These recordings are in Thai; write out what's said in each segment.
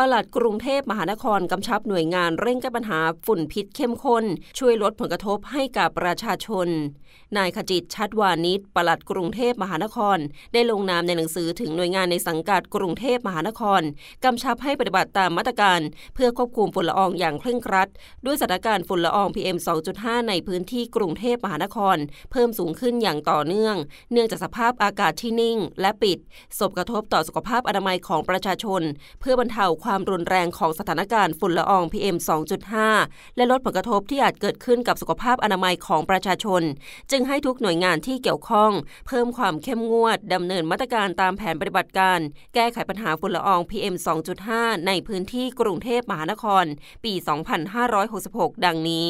ปลัดกรุงเทพมหานครกำชับหน่วยงานเร่งแก้ปัญหาฝุ่นพิษเข้มข้น ช่วยลดผลกระทบให้กับประชาชน นายขจิตชัดวานิชปลัดกรุงเทพมหานคร ได้ลงนามในหนังสือถึงหน่วยงานในสังกัดกรุงเทพมหานครกำชับให้ปฏิบัติตามมาตรการ เพื่อควบคุมฝุ่นละอองอย่างเคร่งครัด ด้วยสถานการณ์ฝุ่นละออง PM 2.5 ในพื้นที่กรุงเทพมหานคร เพิ่มสูงขึ้นอย่างต่อเนื่อง เนื่องจากสภาพอากาศที่นิ่ง และปิดสบกระทบต่อสุขภาพอนามัยของประชาชน เพื่อบรรเทาความรุนแรงของสถานการณ์ฝุ่นละออง PM 2.5 และลดผลกระทบที่อาจเกิดขึ้นกับสุขภาพอนามัยของประชาชน จึงให้ทุกหน่วยงานที่เกี่ยวข้อง เพิ่มความเข้มงวดดำเนินมาตรการตามแผนปฏิบัติการ แก้ไขปัญหาฝุ่นละออง PM 2.5 ในพื้นที่กรุงเทพมหานคร ปี 2566 ดังนี้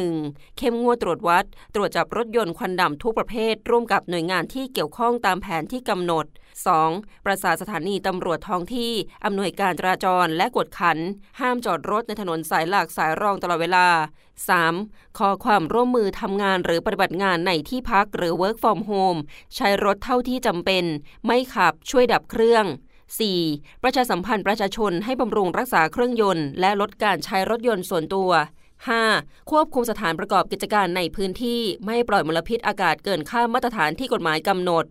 1. เข้มงวดตรวจวัด ตรวจจับรถยนต์ควันดำทุกประเภท ร่วมกับหน่วยงานที่เกี่ยวข้องตามแผนที่กำหนด 2. ประสานสถานีตำรวจท้องที่อำนวยการจราจรและกวดขัน ห้ามจอดรถในถนนสายหลักสายรองตลอดเวลา 3. ขอความร่วมมือทำงานหรือปฏิบัติงานในที่พักหรือ work from home ใช้รถเท่าที่จำเป็น ไม่ขับช่วยดับเครื่อง 4. ประชาสัมพันธ์ประชาชนให้บำรุงรักษาเครื่องยนต์ และลดการใช้รถยนต์ส่วนตัว 5. ควบคุมสถานประกอบกิจการในพื้นที่ ไม่ปล่อยมลพิษอากาศเกินค่ามาตรฐานที่กฎหมายกำหนด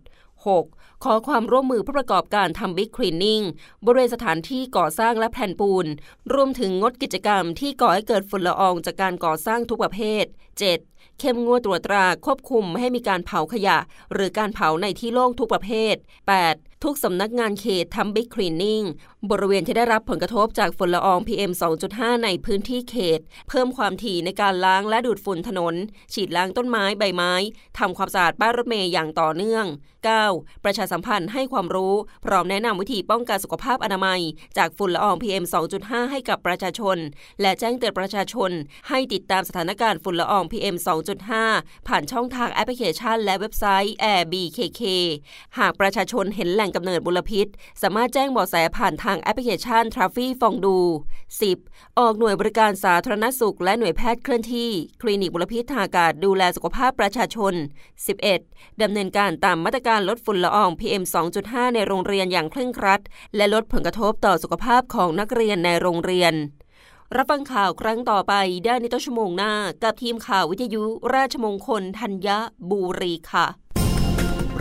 6. ขอความร่วมมือผู้ประกอบการทำบิ๊กคลีนนิ่งบริเวณสถานที่ก่อสร้างและแผ่นปูน รวมถึงงดกิจกรรมที่ก่อให้เกิดฝุ่นละอองจากการก่อสร้างทุกประเภท 7. เข้มงวดตรวจตราควบคุมไม่ให้มีการเผาขยะ หรือการเผาในที่โล่งทุกประเภท 8. ทุกสำนักงานเขตทำบิ๊กคลีนนิ่งบริเวณที่ได้รับผลกระทบจากฝุ่นละออง PM 2.5 ในพื้นที่เขต เพิ่มความถี่ในการล้างและดูดฝุ่นถนน ฉีดล้างต้นไม้ใบไม้ทำความสะอาดป้ายรถเมย์อย่างต่อเนื่อง 9. ประชาสัมพันธ์ให้ความรู้ พร้อมแนะนำวิธีป้องกันสุขภาพอนามัย จากฝุ่นละออง PM 2.5 ให้กับประชาชน และแจ้งเตือนประชาชน ให้ติดตามสถานการณ์ฝุ่นละออง PM 2.5 ผ่านช่องทางแอปพลิเคชัน และเว็บไซต์ Air BKK หากประชาชนเห็นแหล่งกำเนิดมลพิษ สามารถแจ้งเบาะแสผ่านทางแอปพลิเคชันทราฟี่ฟองดู 10. ออกหน่วยบริการสาธารณสุข และหน่วยแพทย์เคลื่อนที่ คลินิกมลพิษทางอากาศดูแลสุขภาพประชาชน 11. ดำเนินการตามมาตรการลดฝุ่นละออง PM 2.5 ในโรงเรียนอย่างเคร่งครัด และลดผลกระทบต่อสุขภาพของนักเรียนในโรงเรียนรับฟังข่าวครั้งต่อไปได้ในต้นชั่วโมงหน้า กับทีมข่าววิทยุราชมงคลธัญบุรีค่ะ